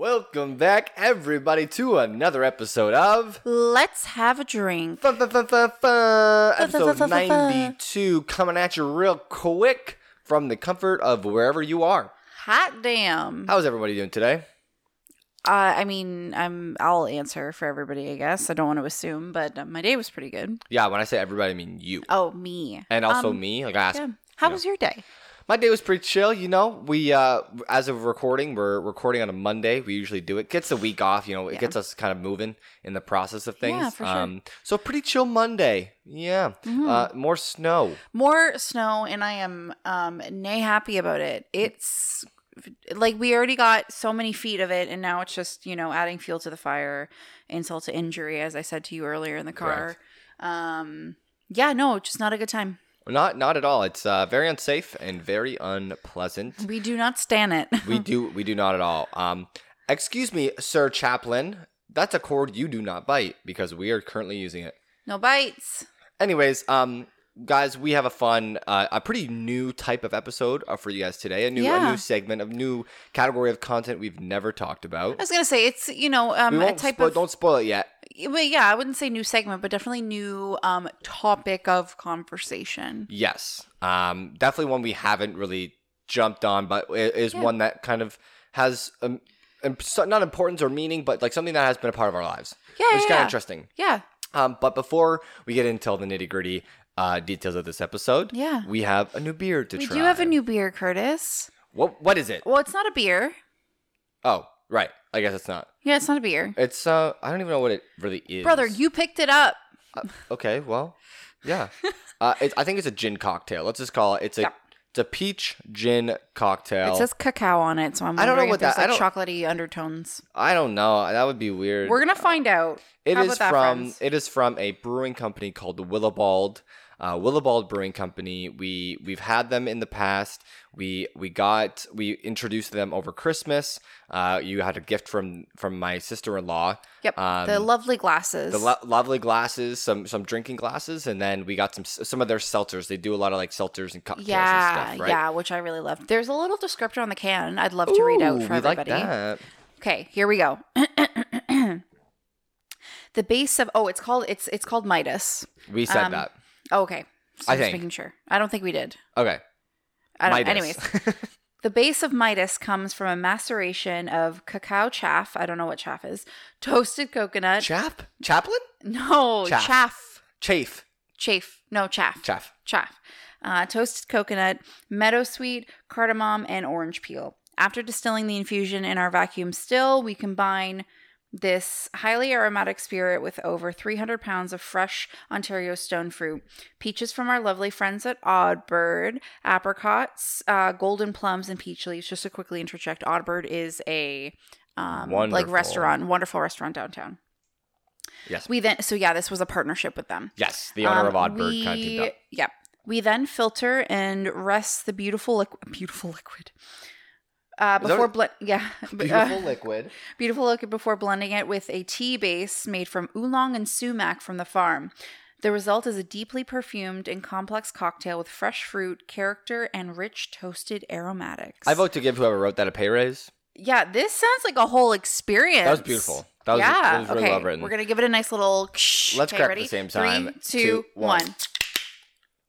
Welcome back, everybody, to another episode of Let's have a drink. Fun, fun, fun, fun, fun. episode fun, fun, fun. 92, coming at you real quick from the comfort of wherever you are. Hot damn. How's everybody doing today? Uh, I mean, I'm. I'll answer for everybody. I guess I don't want to assume, but uh, my day was pretty good. Yeah, when I say everybody, I mean you. Oh, me. And also Um, me. Like I asked, Yeah. How was your day? My day was pretty chill, you know. We uh as of recording, we're recording on a Monday. We usually do it. Gets the week off, you know, it Yeah. gets us kind of moving in the process of things. Yeah, for sure. Um so pretty chill Monday. Yeah. Mhm. Uh more snow. More snow, and I am um nay happy about it. It's like we already got so many feet of it, and now it's just you know adding fuel to the fire, insult to injury, as I said to you earlier in the car. Um, yeah, no, just not a good time. Not not at all. It's uh very unsafe and very unpleasant. We do not stand it. we do we do not at all. Um excuse me, Sir Chaplain. That's a cord you do not bite because we are currently using it. no bites. Anyways, um, guys, we have a fun, uh, a pretty new type of episode uh, for you guys today. A new, a new segment, a new category of content we've never talked about. I was gonna say it's you know um we a type spoil, of don't spoil it yet. But yeah I wouldn't say new segment but definitely new um topic of conversation. Yes, um, definitely one we haven't really jumped on, but it is Yeah. one that kind of has um, not importance or meaning, but like something that has been a part of our lives, Yeah, which is yeah, kind of yeah. interesting. Yeah, Um, but before we get into all the nitty gritty uh, details of this episode, yeah. we have a new beer to We try. We do have a new beer, Curtis. What? What is it? Well, it's not a beer. Oh, right. I guess it's not. Yeah, it's not a beer. It's uh, I don't even know what it really is. Brother, you picked it up. Okay, well, yeah. uh, it, I think it's a gin cocktail. Let's just call it. It's a Yeah. it's a peach gin cocktail. It says cacao on it, so I'm I don't know what that- like chocolatey undertones. I don't know. That would be weird. We're gonna find out. It How is that, from friends? it is from a brewing company called the Willibald. Uh, Willibald Brewing Company. We we've had them in the past. We we got we introduced them over Christmas. Uh, you had a gift from from my sister in law. Yep, Um, the lovely glasses. the lo- lovely glasses, some some drinking glasses, and then we got some some of their seltzers. They do a lot of like seltzers and cocktails yeah, and stuff, right? yeah, which I really love. There's a little descriptor on the can. I'd love to read out Ooh, for everybody. like that. Okay, here we go. the base of oh, it's called it's it's called Midas. We said Um, that. Oh, okay, so I just think. making sure. I don't think we did. Okay. I don't. Midas. Anyways, the base of Midas comes from a maceration of cacao chaff. I don't know what chaff is. Toasted coconut. Chap? Chaplain? no, Chaff. chaff. Chafe. Chafe. No, chaff. Chaff. chaff, uh, toasted coconut, meadowsweet, cardamom, and orange peel. After distilling the infusion in our vacuum still, we combine this highly aromatic spirit with over 300 pounds of fresh Ontario stone fruit, peaches from our lovely friends at Oddbird, apricots, uh, golden plums, and peach leaves. Just to quickly interject, Oddbird is a um, like restaurant, wonderful restaurant downtown. Yes. We then, so yeah, this was a partnership with them. yes. The owner of Um, Oddbird kind of. Yep. We then filter and rest the beautiful liquid. Beautiful liquid. Uh, before blend, yeah, Beautiful uh, liquid. beautiful liquid before blending it with a tea base made from oolong and sumac from the farm. The result is a deeply perfumed and complex cocktail with fresh fruit, character, and rich toasted aromatics. I vote to give whoever wrote that a pay raise. Yeah, this sounds like a whole experience. That was beautiful. That was, yeah. that was really okay. well written. We're gonna give it a nice little. Let's okay, crack at ready? the same time. Three, Two, two, one. one.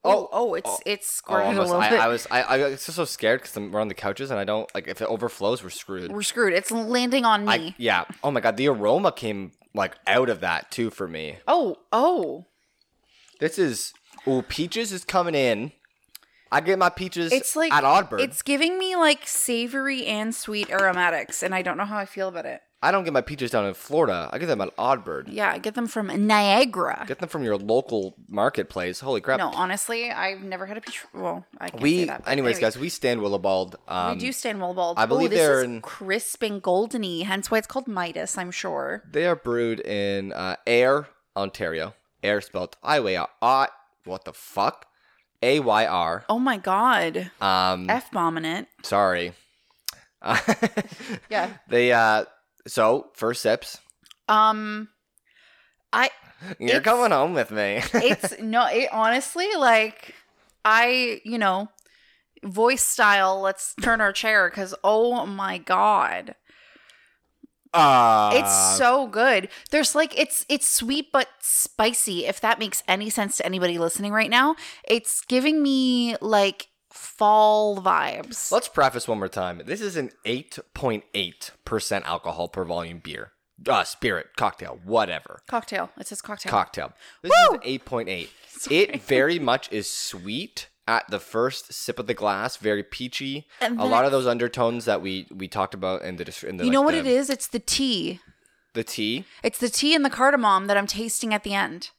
Oh, Oh, oh, it's oh, it's Oh, a little I, bit. I was I, I was just so scared because we're on the couches and I don't like if it overflows we're screwed. We're screwed. It's landing on me. I, yeah. Oh my god, the aroma came like out of that too for me. oh, oh. This is oh peaches is coming in. I get my peaches It's like at Oddbird. It's giving me like savory and sweet aromatics, and I don't know how I feel about it. I don't get my peaches down in Florida. I get them at Oddbird. Yeah, I get them from Niagara. Get them from your local marketplace. Holy crap. no, honestly, I've never had a peach. Well, I can't say we that. but anyways, guys, we stand Willibald. Um, we do stand Willibald. I believe Ooh, this they're is in- crisp and goldeny, hence why it's called Midas. I'm sure. They are brewed in uh, Ayr, Ontario. Ayr spelled I way out. What the fuck? A Y R. Oh my god, Um, f bombing it. sorry. Yeah. They uh. So first sips. Um, I You're It's- coming home with me. it's no it honestly like i you know voice style let's turn our chair because oh my god Uh, It's so good. There's like it's it's sweet but spicy. If that makes any sense to anybody listening right now, it's giving me like fall vibes. Let's preface one more time. This is an 8.8% alcohol per volume beer. Uh, spirit, cocktail, whatever. Cocktail. It says cocktail. Cocktail. This Woo! is an 8.8. It very much is sweet at the first sip of the glass, very peachy. And a lot of those undertones that we we talked about in the in the you know what the, it is? It's the tea. The tea. It's the tea and the cardamom that I'm tasting at the end.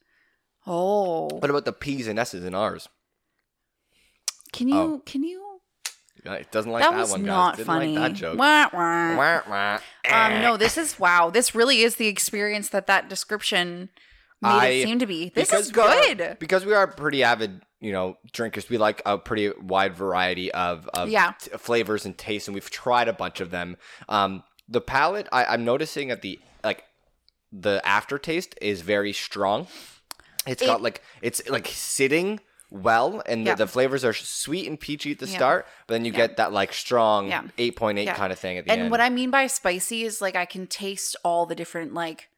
Oh, What about the P's and S's and ours? Can you Oh. can you? It doesn't like that that, was one, guys. not Didn't funny. like that joke. Wah, wah. Wah. Um, no, this is wow. This really is the experience that that description made I- it seem to be. This is we are- good. because we are pretty avid, you know, drinkers. We like a pretty wide variety of, of Yeah. t- flavors and tastes, and we've tried a bunch of them. Um, the palate, I, I'm noticing at the like, the aftertaste is very strong. It's It- got like it's like sitting well, and Yeah. the, the flavors are sweet and peachy at the Yeah. start, but then you Yeah. get that like strong Yeah. 8.8 Yeah. kind of thing at the And end. And what I mean by spicy is like I can taste all the different like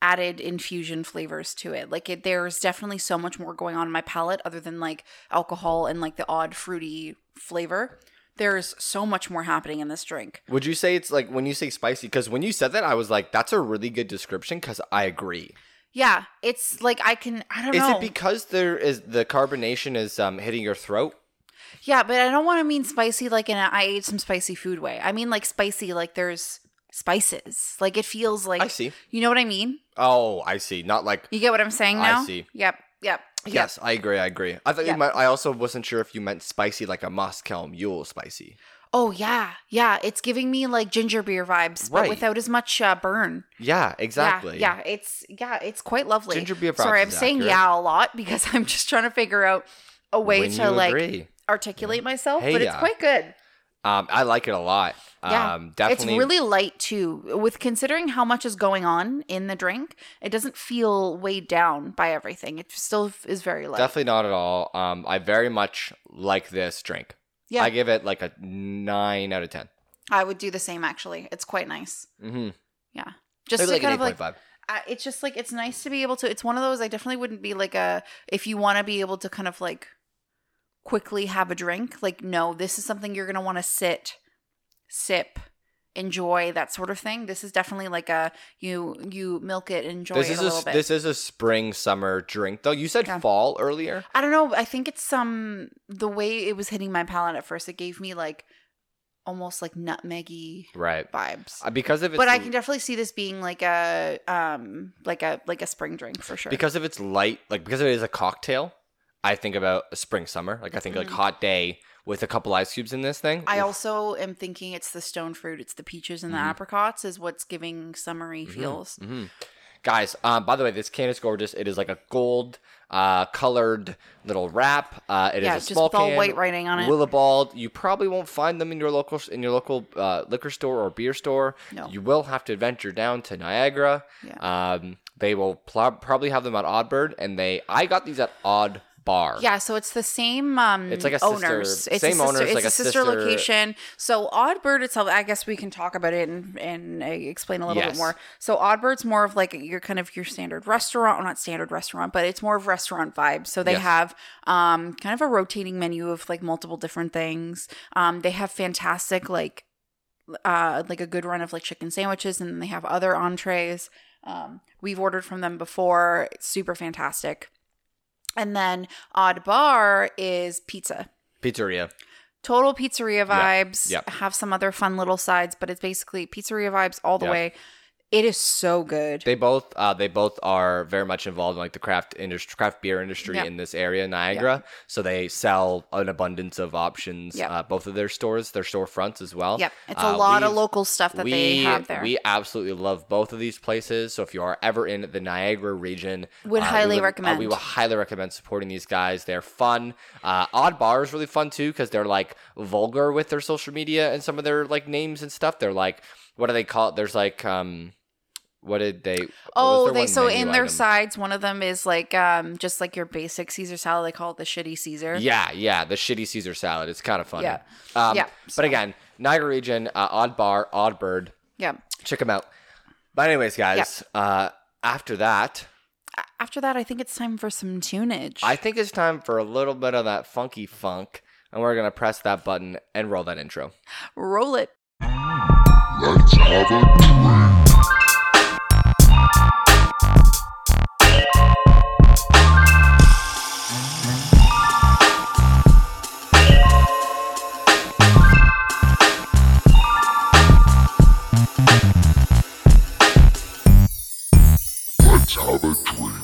added infusion flavors to it. Like it, there's definitely so much more going on in my palate other than like alcohol and like the odd fruity flavor. There's so much more happening in this drink. Would you say it's like when you say spicy? Because when you said that, I was like, that's a really good description. Because I agree. Yeah, it's like I can I don't Is know. Is it because there is the carbonation is um, hitting your throat? yeah, but I don't want to mean spicy like in a I ate some spicy food way. I mean like spicy like there's spices. Like it feels like I see. You know what I mean? Oh, I see. Not like You get what I'm saying I see. Yep. Yep. Yep. yes, I agree. I agree. I thought Yeah. you meant. I also wasn't sure if you meant spicy like a Moscow Mule spicy. Oh yeah, yeah. It's giving me like ginger beer vibes, but Right. without as much uh, burn. Yeah, exactly. Yeah, yeah. It's yeah, it's quite lovely. Ginger beer vibes. Sorry, I'm saying accurate. yeah a lot because I'm just trying to figure out a way When to like agree. articulate myself, Hey, but it's yeah. quite good. Um, I like it a lot. Yeah, Um, definitely. It's really light too. With considering how much is going on in the drink, it doesn't feel weighed down by everything. It still is very light. definitely not at all. Um, I very much like this drink. Yeah, I give it like a nine out of ten. I would do the same actually. It's quite nice. Mm-hmm. Yeah. Just Maybe to like kind an of like point five. I- it's just like it's nice to be able to it's one of those i definitely wouldn't be like a if you want to be able to kind of like quickly have a drink like no this is something you're going to want to sit sip enjoy that sort of thing this is definitely like a you you milk it enjoy This it is a a, little bit this is a spring summer drink though. You said Yeah. fall earlier. i don't know i think it's some the way it was hitting my palate at first it gave me like almost like nutmeggy Right. vibes Uh, because of it. but i can definitely see this being like a um like a like a spring drink for sure because of its light, like because it is a cocktail. I think about a spring summer. Like I think like Mhm. hot day with a couple ice cubes in this thing. I Oof. also am thinking it's the stone fruit, it's the peaches and the Mhm. apricots is what's giving summery Mhm, feels. mhm. Guys, um, by the way, this can is gorgeous. It is like a gold uh, colored little wrap. Uh, it is yeah, a just small can. white writing on it. Willibald. You probably won't find them in your local in your local uh, liquor store or beer store. No. You will have to venture down to Niagara. Yeah. Um, they will pl- probably have them at Oddbird, and they I got these at Odd Bar. Yeah, so it's the same um It's like a sister- owners. It's same a sister, owners, it's like a a sister, sister- location. So Oddbird itself, I guess we can talk about it and, and uh, explain a little Yes. bit more. So Oddbird's more of like your kind of your standard restaurant, well, not standard restaurant, but it's more of restaurant vibe. So they Yes. have um kind of a rotating menu of like multiple different things. Um they have fantastic like uh like a good run of like chicken sandwiches and then they have other entrees. Um we've ordered from them before. It's super fantastic. And then Odd Bar is pizza. Pizzeria. Total pizzeria vibes. yep. Have some other fun little sides, but it's basically pizzeria vibes all the Yep. way. It is so good. They both uh, they both are very much involved in like the craft industry, craft beer industry Yeah. in this area, Niagara. So they sell an abundance of options. Yeah. Uh, both of their stores, their storefronts as well. yep. It's a Uh, lot of local stuff that we, they have there. We absolutely love both of these places. So if you are ever in the Niagara region, Would uh, we highly uh, recommend. we will highly recommend supporting these guys. They're fun. Uh, Odd Bar is really fun too because they're like vulgar with their social media and some of their like names and stuff. They're like, what do they call it? There's like, um, what did they? what was Oh, they so menu in their item? sides, one of them is like um just like your basic Caesar salad. They call it the shitty Caesar. Yeah, yeah, the shitty Caesar salad. It's kind of funny. Yeah. Um, Yeah, But again, Niagara region, uh, Odd Bar, Odd Bird. Yeah. Check them out. But anyways, guys, uh, after that, After that, I think it's time for some tunage. I think it's time for a little bit of that funky funk, and we're gonna press that button and roll that intro. Roll it. Let's have a drink. Let's have a drink.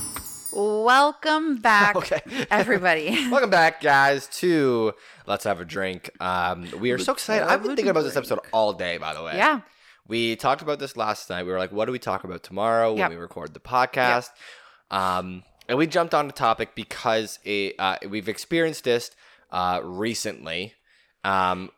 Welcome back, Okay. everybody. Welcome back, guys, to Let's Have a Drink. Um, we are so excited. I've been thinking about this episode all day, by the way. yeah. We talked about this last night. We were like, what do we talk about tomorrow when Yep. we record the podcast? Um, and we jumped on the topic because it, uh, we've experienced this uh, recently. Um,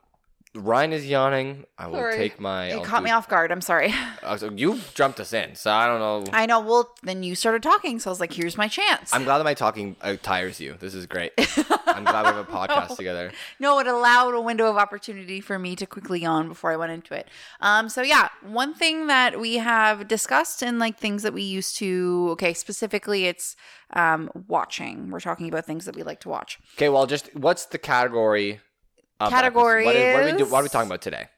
Ryan is yawning. I will Sorry. take my. It I'll caught do- me off guard. I'm sorry. Uh, so you jumped us in, so I don't know. I know. Well, then you started talking, so I was like, "Here's my chance." I'm glad that my talking uh, tires you. This is great. I'm glad we have a podcast together. no, it allowed a window of opportunity for me to quickly yawn before I went into it. Um, so yeah, one thing that we have discussed and like things that we used to. Okay, specifically, it's um watching. We're talking about things that we like to watch. Okay, well, just what's the category? Category? What, is, what, are we do, what are we talking about today?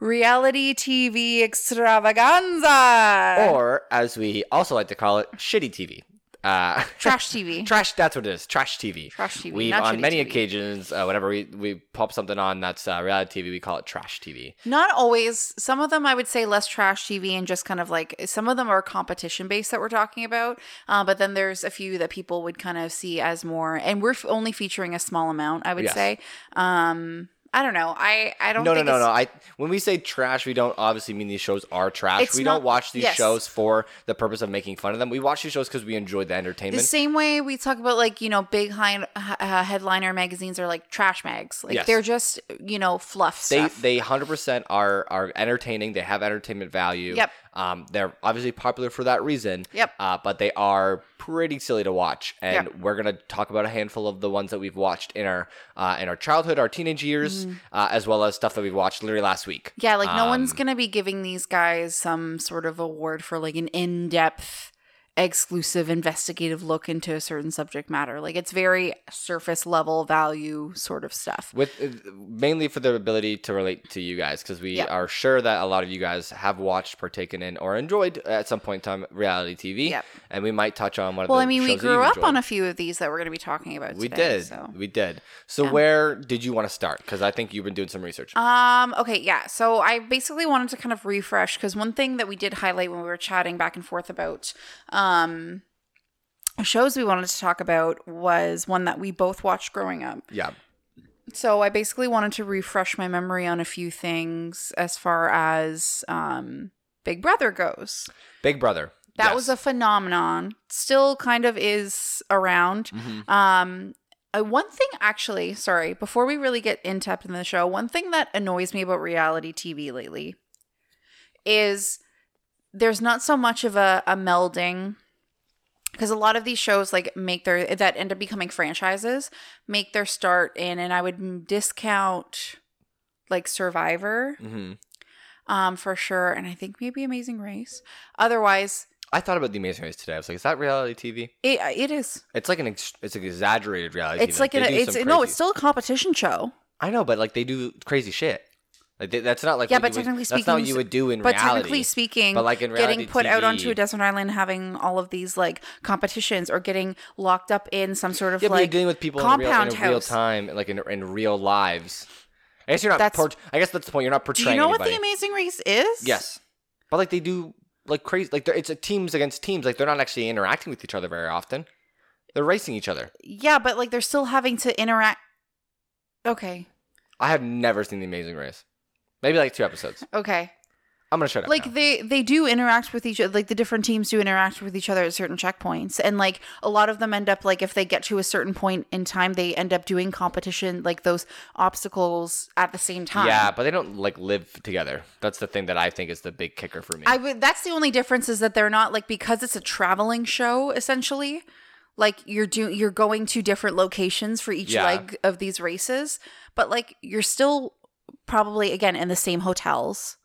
Reality TV extravaganza Or, as we also like to call it, shitty TV. Uh, trash TV. trash. That's what it is. Trash TV. Trash TV, We've on many TV. occasions, uh, whenever we we pop something on that's uh, reality TV, we call it trash TV. Not always. Some of them I would say less trash TV and just kind of like some of them are competition based that we're talking about. Uh, but then there's a few that people would kind of see as more, and we're f- only featuring a small amount. I would Yes. say. Um, I don't know. I I don't. No, no, no, no. I when we say trash, we don't obviously mean these shows are trash. It's we not- don't watch these yes. shows for the purpose of making fun of them. We watch these shows because we enjoy the entertainment. The same way we talk about like you know big high, uh, headliner magazines are like trash mags. Like Yes. they're just you know fluff they stuff. they hundred percent are are entertaining. They have entertainment value. Yep. Um, they're obviously popular for that reason. Yep. Uh, but they are pretty silly to watch, and Yep. we're gonna talk about a handful of the ones that we've watched in our uh, in our childhood, our teenage years, Mm-hmm. uh, as well as stuff that we've watched literally last week. Yeah, like no one's Um, gonna be giving these guys some sort of award for like an in-depth, exclusive, investigative look into a certain subject matter. Like it's very surface level value sort of stuff. With uh, mainly for the ability to relate to you guys, because we Yep. are sure that a lot of you guys have watched, partaken in, or enjoyed at some point in time reality TV. Yep. And we might touch on one of Well, I mean, we grew up on a few of these that we're going to be talking about. We today, did. So. We did. So where did you want to start? Because I think you've been doing some research. Um. Okay. Yeah. So I basically wanted to kind of refresh because one thing that we did highlight when we were chatting back and forth about um shows we wanted to talk about was one that we both watched growing up. yeah. So I basically wanted to refresh my memory on a few things as far as um Big Brother goes. Big Brother. That Yes. was a phenomenon. Still kind of is around. Mhm. Um, uh, one thing, actually, sorry, before we really get in depth in the show, one thing that annoys me about reality TV lately is there's not so much of a, a melding because a lot of these shows like make their that end up becoming franchises make their start in and i would discount like survivor Mhm. um for sure and i think maybe amazing race otherwise I thought about the Amazing Race today. I was like, is that reality TV? it, it is It's like an ex- it's an exaggerated reality. it's TV. like an, it's no it's still a competition show I know, but like they do crazy shit. Like they, that's not like Yeah, but you would- technically that's not speaking, what you would do in but reality. But technically speaking But, like, in getting reality put out onto a desert island having all of these like competitions or getting locked up in some sort of yeah, like dealing with people in real, in real time, like in, in real lives. I guess you're not. That's- Port- I guess that's the point. You're not portraying. do you know anybody. what the amazing race is Yes, but like they do like crazy. Like it's a teams against teams. Like they're not actually interacting with each other very often. They're racing each other. yeah but like they're still having to interact okay I have never seen The Amazing Race. Maybe like two episodes. okay I'm gonna shut up. like now. they they do interact with each other like the different teams do interact with each other at certain checkpoints and like a lot of them end up like if they get to a certain point in time they end up doing competition like those obstacles at the same time yeah, but they don't like live together. That's the thing that I think is the big kicker for me. I would. That's the only difference is that they're not like because it's a traveling show essentially. Like you're doing, you're going to different locations for each Yeah. leg of these races, but like you're still probably again in the same hotels.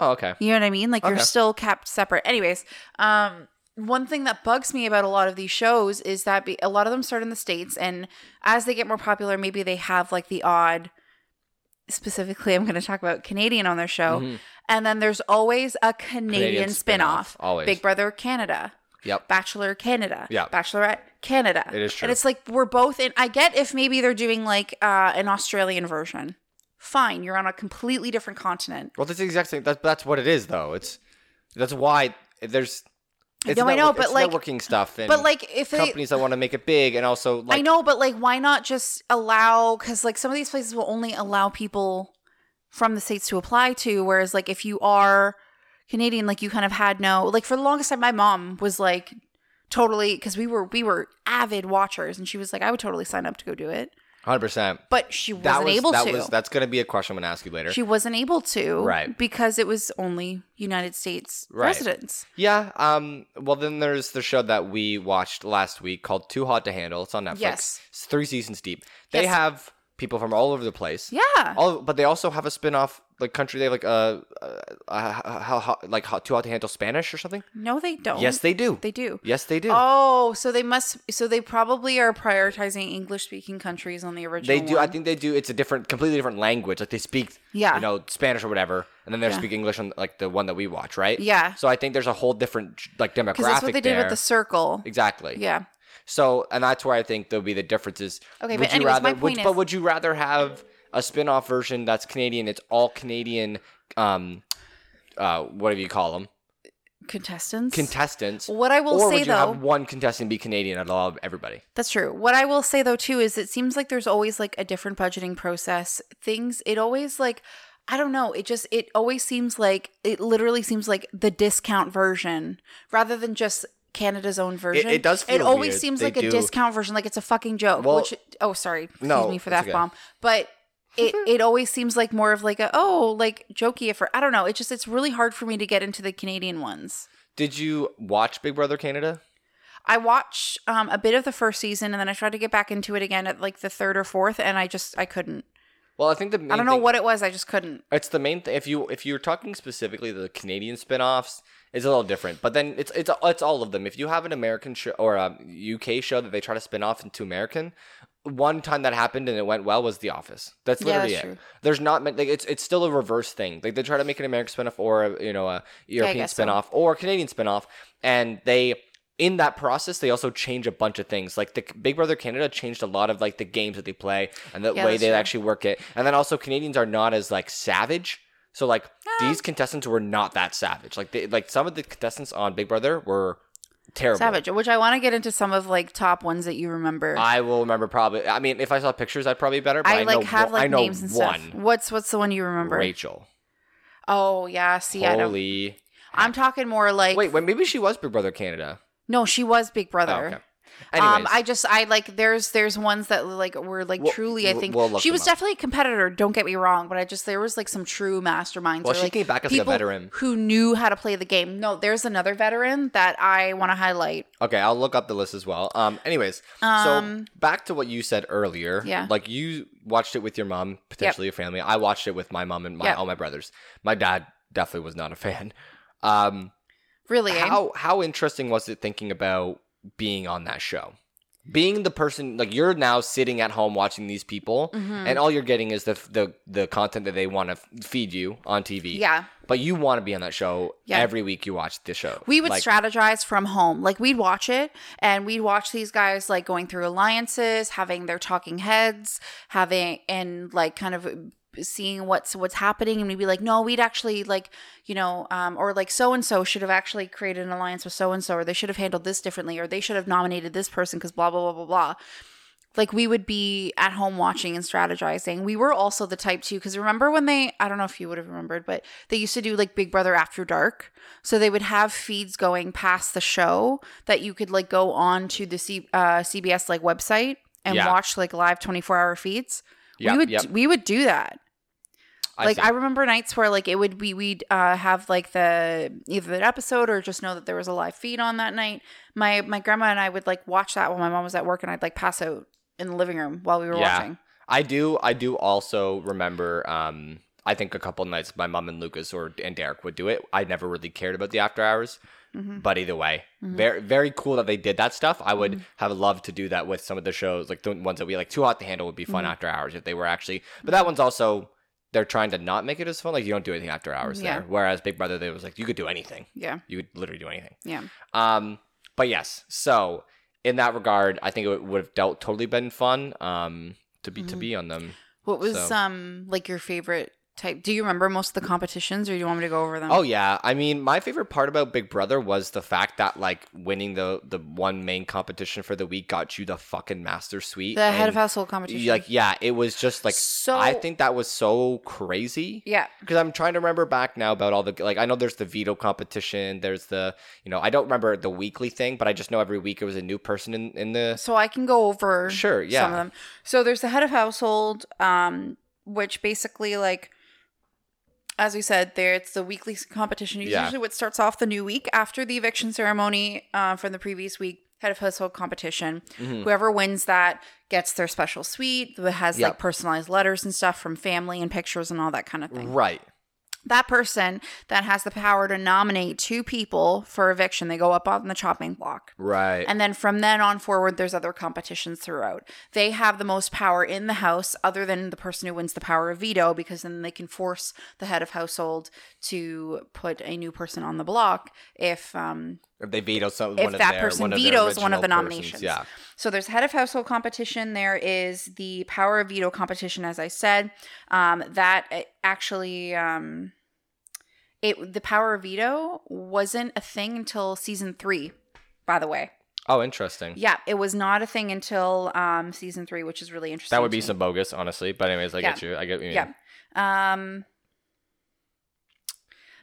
Oh, okay. You know what I mean? Like you're still kept separate. Anyways, um, one thing that bugs me about a lot of these shows is that be, a lot of them start in the states, and as they get more popular, maybe they have like the odd. Specifically, I'm going to talk about Canadian on their show, Mhm. and then there's always a Canadian, Canadian spin-off. spin-off, always. Big Brother Canada. Yep. Bachelor Canada. Yeah. Bachelorette Canada. It is true. And it's like we're both in I get if maybe they're doing like uh an Australian version. Fine, you're on a completely different continent. Well, that's the exact same. That's that's what it is, though. It's that's why there's. It's know, I know, but like- networking stuff and But like if they companies that want to make it big and also like I know, but like why not just allow cuz like some of these places will only allow people from the states to apply to whereas like if you are Canadian like you kind of had no like for the longest time my mom was like totally cuz we were we were avid watchers and she was like I would totally sign up to go do it. Hundred percent. But she wasn't That was able that to. was that's gonna be a question I'm gonna ask you later. She wasn't able to, Right. Because it was only United States Right. residents. Yeah. Um. Well, then there's the show that we watched last week called Too Hot to Handle. It's on Netflix. Yes. It's three seasons deep. They Yes. have people from all over the place. Yeah, All, but they also have a spin-off like country. They have like uh, how, how like how Too Hot to Handle Spanish or something. no, they don't. Yes, they do. they do. yes, they do. Oh, so they must. So they probably are prioritizing English-speaking countries on the original. They do. I think they do. It's a different, completely different language. Like they speak, Yeah. you know, Spanish or whatever, and then they Yeah. speak English on like the one that we watch, right? Yeah. So I think there's a whole different like demographic that's what they did with the circle. exactly. Yeah. So, and that's where I think there'll be the differences. Okay, would but you anyways, rather, my would- point but would you rather have a spin-off version that's Canadian? It's all Canadian. Um, uh, whatever you call them, Contestants. contestants. What I will or say would you though, have one contestant be Canadian and allow everybody? That's true. What I will say though too is it seems like there's always like a different budgeting process. Things it always like I don't know, it just it always seems like it literally seems like the discount version rather than just Canada's own version. it does It always weird. seems They like a discount version like it's a fucking joke, Well- which oh sorry, excuse No, me for that okay. bomb. But it it always seems like more of like a oh like jokey for I don't know. It just it's really hard for me to get into the Canadian ones. Did you watch Big Brother Canada? I watched um, a bit of the first season and then I tried to get back into it again at like the third or fourth and I just I couldn't. Well, I think the main I don't know thing- what it was. I just couldn't. It's the main thing. If you if you're talking specifically the Canadian spin-offs, it's a little different. But then it's it's it's all of them. If you have an American show or a UK show that they try to spin off into American, one time that happened and it went well was The Office. That's Yeah, literally that's it. true. There's not like it's it's still a reverse thing. Like they try to make an American spin-off or a, you know a European so. spin-off or a Canadian spin-off, and they. In that process, they also change a bunch of things. Like the Big Brother Canada changed a lot of like the games that they play and the Yeah, way they true. actually work it. And then also Canadians are not as like savage. So like Ah. these contestants were not that savage. Like they, like some of the contestants on Big Brother were terrible. Savage, which I want to get into some of like top ones that you remember. I will remember probably. I mean, if I saw pictures, I'd probably be better. But I, I like know, have like I know names and one. stuff. What's what's the one you remember? Rachel. Oh yeah, see, I don't. Holy. I'm talking more like Wait, wait, maybe she was Big Brother Canada. no, she was Big Brother. Oh, okay. Um, I just I like there's there's ones that like were like We'll- truly I think we'll she was definitely a competitor. Don't get me wrong, but I just there was like some true masterminds. Well, or, she like, came back as, like, a veteran. who knew how to play the game. No, there's another veteran that I want to highlight. okay, I'll look up the list as well. Um, anyways, Um, so back to what you said earlier. Yeah. Like you watched it with your mom, potentially your family. I watched it with my mom and my Yep. all my brothers. My dad definitely was not a fan. Um, Really, eh? how how interesting was it thinking about being on that show being the person like you're now sitting at home watching these people Mhm. and all you're getting is the the, the content that they want to feed you on tv yeah. but you want to be on that show Yeah. every week you watch the show We would like, strategize from home. Like we'd watch it and we'd watch these guys like going through alliances, having their talking heads, having and like kind of seeing what's what's happening and we'd be like no we'd actually like you know um or like so and so should have actually created an alliance with so and so or they should have handled this differently or they should have nominated this person because blah blah blah blah blah like we would be at home watching and strategizing. We were also the type too, because remember when they, I don't know if you would have remembered, but they used to do like Big Brother After Dark. So they would have feeds going past the show that you could like go on to the C, uh, CBS like website and Yeah. watch like live 24 hour feeds. Yep, we would, yep. we would do that. I like see. I remember nights where like it would be we'd uh, have like the either the episode or just know that there was a live feed on that night. My my grandma and I would like watch that while my mom was at work and I'd like pass out in the living room while we were Yeah. watching. I do I do also remember um I think a couple nights my mom and Lucas or and Derek would do it. I never really cared about the after hours. Mm-hmm. But either way, very very cool that they did that stuff. I would have loved to do that with some of the shows, like the ones that we like. Too hot to handle would be fun Mm-hmm. after hours if they were actually. But that one's also they're trying to not make it as fun. Like you don't do anything after hours Yeah. there. Whereas Big Brother, they was like you could do anything. Yeah. You could literally do anything. Yeah. Um, but yes, so in that regard, I think it would have dealt totally been fun. Um, to be Mm-hmm. to be on them. What was So- um like your favorite type? Do you remember most of the competitions, or do you want me to go over them? Oh yeah, I mean, my favorite part about Big Brother was the fact that like winning the the one main competition for the week got you the fucking master suite. the head of household competition. Like yeah, it was just like So- I think that was so crazy. yeah, Because I'm trying to remember back now about all the like I know there's the veto competition, there's the you know I don't remember the weekly thing, but I just know every week it was a new person in in the so I can go over Sure, some yeah. of them. So there's the head of household, um, which basically like. As we said, there it's the weekly competition. It's Yeah. usually what starts off the new week after the eviction ceremony uh, from the previous week. Head of household competition. Mm-hmm. Whoever wins that gets their special suite that has Yep. like personalized letters and stuff from family and pictures and all that kind of thing. right. That person that has the power to nominate two people for eviction they go up on the chopping block Right. and then from then on forward there's other competitions throughout they have the most power in the house other than the person who wins the power of veto because then they can force the head of household to put a new person on the block if um if they veto some if one of that their, person one of vetoes one of the nominations. persons, Yeah. So there's head of household competition. There is the power of veto competition, as I said. Um, that uh, actually, um, it the power of veto wasn't a thing until season three. By the way, Oh, interesting. yeah, it was not a thing until um, season three, which is really interesting. That would be some bogus, honestly. But anyways, I get you. I get you. Yeah. Um.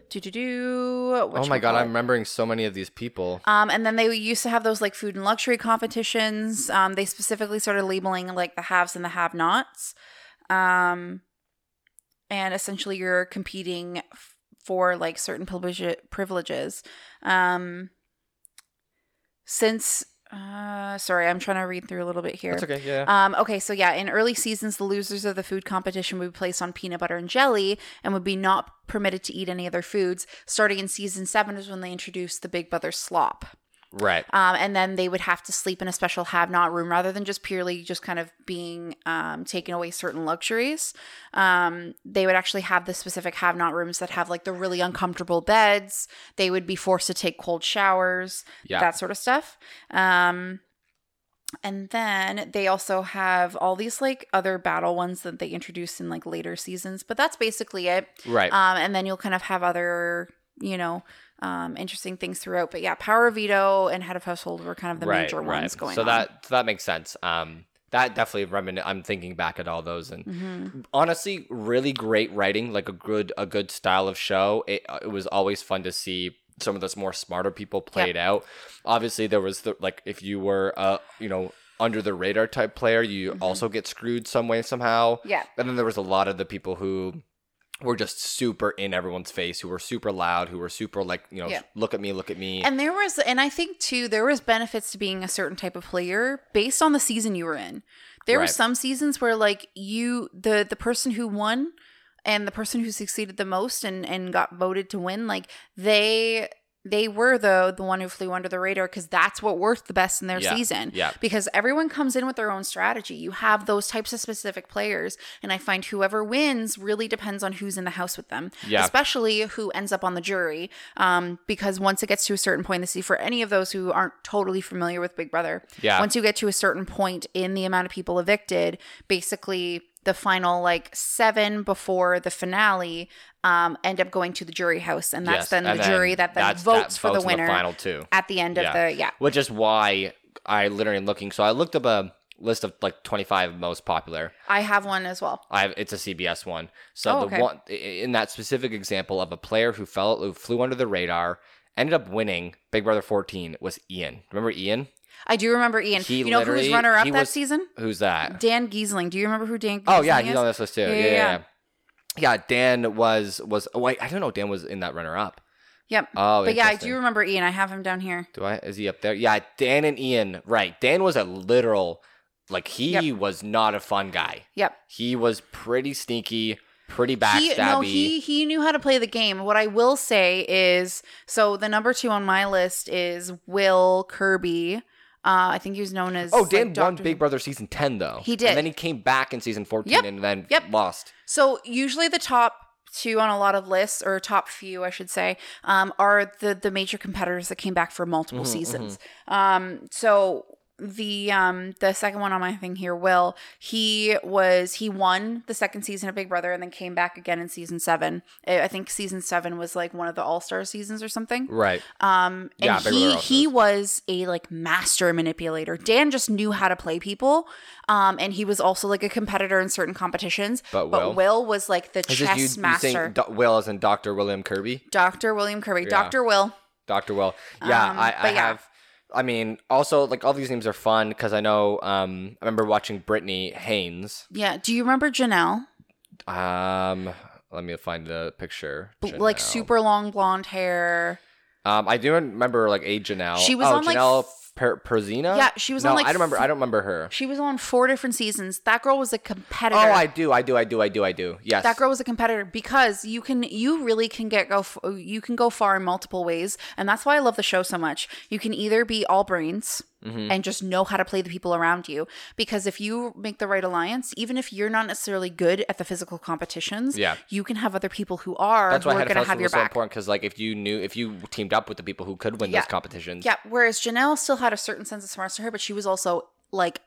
Do do do. Oh my god, I'm remembering so many of these people. Um, and then they used to have those like food and luxury competitions. Um, they specifically started labeling like the haves and the have-nots. Um, and essentially, you're competing f- for like certain privilege- privileges. Um, since, uh, sorry, I'm trying to read through a little bit here. That's okay. Yeah. Um, okay, so yeah, in early seasons, the losers of the food competition would be placed on peanut butter and jelly and would be not permitted to eat any other foods. Starting in season seven is when they introduced the Big Brother slop. Right. Um, and then they would have to sleep in a special have not room rather than just purely just kind of being um, taken away certain luxuries. Um, they would actually have the specific have not rooms that have like the really uncomfortable beds. They would be forced to take cold showers, Yeah. that sort of stuff. Um, and then they also have all these like other battle ones that they introduced in like later seasons, but that's basically it. right. Um, and then you'll kind of have other, you know, um, interesting things throughout. But yeah, Power of Veto and Head of Household were kind of the major ones going so on. that so that makes sense. Um, that definitely remin- I'm thinking back at all those, and Mm-hmm. honestly, really great writing, like a good a good style of show. It uh, it was always fun to see some of those more smarter people played it out. Obviously, there was the like if you were uh you know under the radar type player, you also get screwed some way somehow. Mm-hmm. Yeah. and then there was a lot of the people who were just super in everyone's face, who were super loud, who were super like you know Yeah. look at me, look at me. and there was, and I think too, there was benefits to being a certain type of player based on the season you were in. There were some seasons where like you, the the person who won and the person who succeeded the most and and got voted to win, like they they were though the one who flew under the radar because that's what worked the best in their Yeah. season. Yeah. because everyone comes in with their own strategy. You have those types of specific players, and I find whoever wins really depends on who's in the house with them, Yeah. especially who ends up on the jury. Um, because once it gets to a certain point, this see for any of those who aren't totally familiar with Big Brother, Yeah. once you get to a certain point in the amount of people evicted, basically the final like seven before the finale um, end up going to the jury house, and that's Yes, then the and jury that then votes that for the votes winner final two. at the end of the yeah. Which is why I literally am looking. So I looked up a list of like 25 most popular. I have one as well. I have, it's a CBS one. So Oh, the okay. one in that specific example of a player who fell who flew under the radar ended up winning Big Brother 14 was Ian. Remember Ian? I do remember Ian. He you know who was runner up he that was- season? Who's that? Dan Gheesling. Do you remember who Dan? Gheesling Oh yeah, is? he's on this list too. Yeah, Yeah, yeah, yeah, yeah. Dan was was. Oh wait, I don't know. Dan was in that runner up. Yep. Oh, but yeah, I do remember Ian. I have him down here. Do I? Is he up there? Yeah, Dan and Ian. Right. Dan was a literal, like he Yep. was not a fun guy. Yep. He was pretty sneaky, pretty He, backstabby. no, he he knew how to play the game. What I will say is, so the number two on my list is Will Kirby. Uh, I think he was known as. oh, like, Dan won Dr. Big Brother season ten though. He did. and then he came back in season fourteen Yep. and then Yep. lost. So usually the top two on a lot of lists, or top few, I should say, um, are the the major competitors that came back for multiple Mm-hmm, seasons. Um, so the um the second one on my thing here, Will, he was he won the second season of Big Brother and then came back again in season seven. I think season seven was like one of the All Star seasons or something. Right. Um, and Yeah, he he was a like master manipulator. Dan just knew how to play people. Um, and he was also like a competitor in certain competitions. But Will? Will was like the chess you, you master. Do- Will as in Dr. William Kirby? Dr. William Kirby. Yeah. Dr. Will. Dr. Will. Yeah, Um, I, I yeah. have. I mean, also like all these names are fun because I know. Um, I remember watching Britney Haynes. Yeah. Do you remember Janelle? Um, let me find the picture. Like super long blonde hair. Um, I do remember like a Janelle. She was oh, on, like, Janelle f- per- Pierzina. Yeah, she was no, on, like, I don't remember. I don't remember her. She was on four different seasons. That girl was a competitor. Oh, I do. I do. I do. I do. I do. Yes. that girl was a competitor because you can you really can get go f- you can go far in multiple ways and that's why i love the show so much you can either be all brains Mm-hmm. and just know how to play the people around you because if you make the right alliance even if you're not necessarily good at the physical competitions Yeah. you can have other people who are That's who why are going to have your was so important because like if you knew if you teamed up with the people who could win Yeah. those competitions. yeah whereas janelle still had a certain sense of smarts to her but she was also like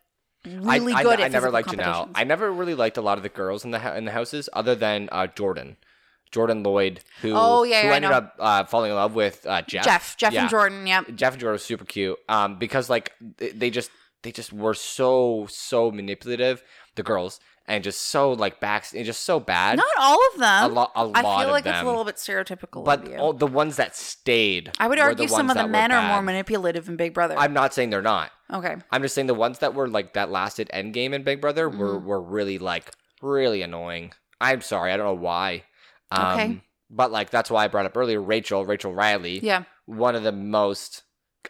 I, really I, good I at never liked Janelle. I never really liked a lot of the girls in the in the houses, other than uh, Jordan, Jordan Lloyd, who Oh, yeah, who yeah, ended up uh, falling in love with uh, Jeff. jeff jeff Yeah. and jordan yep Jeff and Jordan was super cute. Um, because like they, they just they just were so so manipulative, the girls, and just so like back and just so bad. not all of them a lot, a i lot I feel like them. it's a little bit stereotypical but all the ones that stayed, I would were argue some of the men are more manipulative in Big Brother. I'm not saying they're not. okay. I'm just saying the ones that were like that lasted Endgame in Big Brother were Mm-hmm. were really like really annoying. I'm sorry, I don't know why. Um, Okay. But like that's why I brought up earlier Rachel, Rachel Reilly. Yeah. One of the most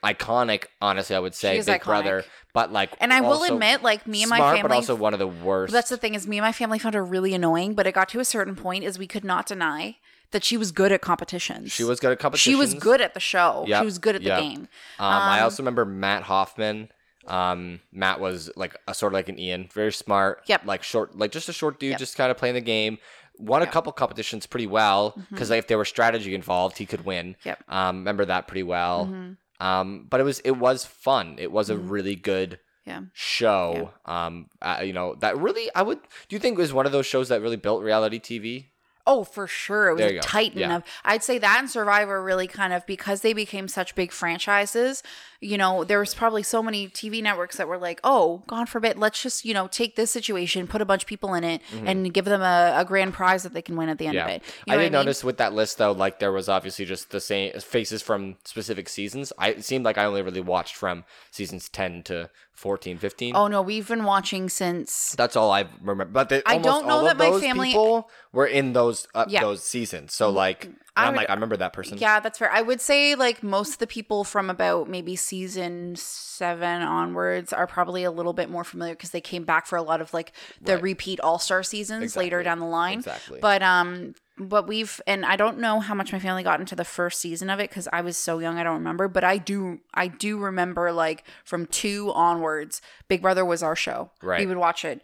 iconic, honestly, I would say, Big iconic. Brother. But like, And I will admit, like me and my smart, family but also one of the worst. that's the thing is me and my family found her really annoying, but it got to a certain point is we could not deny that she was good at competitions. she was good at competitions. She was good at the show. Yep, She was good at yep. the game. Um, I Um, also remember Matt Hoffman. Um, Matt was like a sort of like an Ian, very smart. Yep. Like short, like just a short dude, Yep. just kind of playing the game. Won a couple competitions pretty well because like, if there was strategy involved, he could win. Mm-hmm. Yep. Um, remember that pretty well. Mhm. Um, but it was it was fun. It was a Mhm. really good Yeah. show. Um, uh, you know that really I would. Do you think it was one of those shows that really built reality TV? Oh, for sure. It was a titan Yeah. of I'd say that and Survivor really kind of because they became such big franchises, you know, there was probably so many TV networks that were like, Oh, God forbid, let's just, you know, take this situation, put a bunch of people in it, and give them a, a grand prize that they can win at the end of it. You know I did mean? notice with that list though, like there was obviously just the same faces from specific seasons. I it seemed like I only really watched from seasons ten to 14, 15. Oh no, we've been watching since That's all I remember. But the, I don't know all that my family- people were in those uh, Yeah. those seasons. So like, I I'm like, I remember that person. Yeah, that's fair. I would say like most of the people from about maybe season seven onwards are probably a little bit more familiar because they came back for a lot of like the Right. repeat All Star seasons later down the line. Exactly. But um, but we've and I don't know how much my family got into the first season of it because I was so young I don't remember. But I do I do remember like from two onwards, Big Brother was our show. Right. We would watch it.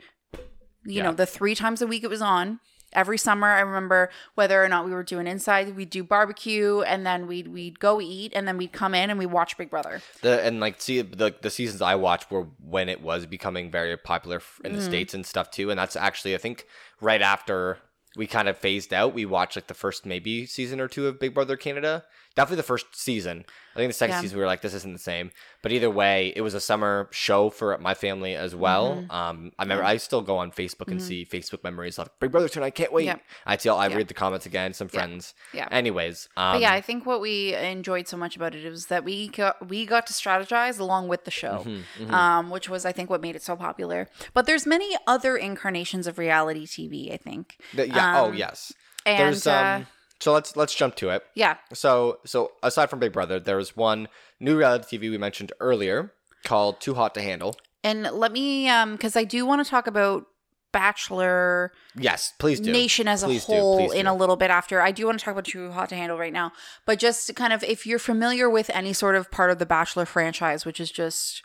You Yeah. know, the three times a week it was on. Every summer, I remember whether or not we were doing inside, we'd do barbecue, and then we'd we'd go eat, and then we'd come in and we'd watch Big Brother. The and like see the the seasons I watched were when it was becoming very popular in the Mm. states and stuff too. And that's actually I think right after we kind of phased out, we watched like the first maybe season or two of Big Brother Canada. Definitely the first season. I think the second Yeah. season we were like, this isn't the same. But either way, it was a summer show for my family as well. Mm-hmm. Um, I remember I still go on Facebook and see Facebook memories like Big Brother tonight. Can't wait. I tell I Yeah. read the comments again. Some friends. Yeah. Anyways, um, But yeah, I think what we enjoyed so much about it was that we got we got to strategize along with the show, Mm-hmm, um, which was I think what made it so popular. But there's many other incarnations of reality TV. I think. th- yeah. oh um, yes. And There's um. uh, so let's let's jump to it. yeah, So so aside from Big Brother, there was one new reality TV we mentioned earlier called Too Hot to Handle. and let me um because I do want to talk about Bachelor Yes, please do. nation as a Please do, whole please in do. a little bit after. I do want to talk about Too Hot to Handle right now, but just to kind of if you're familiar with any sort of part of the Bachelor franchise, which is just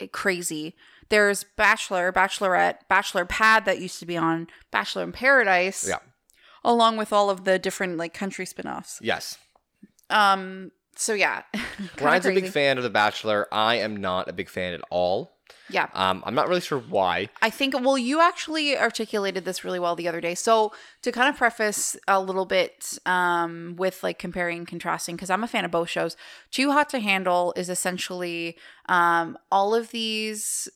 eh, crazy. There's Bachelor, Bachelorette, Bachelor Pad that used to be on Bachelor in Paradise, Yeah. Along with all of the different like country spin-offs. Yes. Um. So yeah, Kinda Ryan's a big fan of The Bachelor. I am not a big fan at all. Yeah. Um, I'm not really sure why. I think, well, you actually articulated this really well the other day. So, to kind of preface a little bit um, with like comparing and contrasting, because I'm a fan of both shows, Too Hot to Handle is essentially um, all of these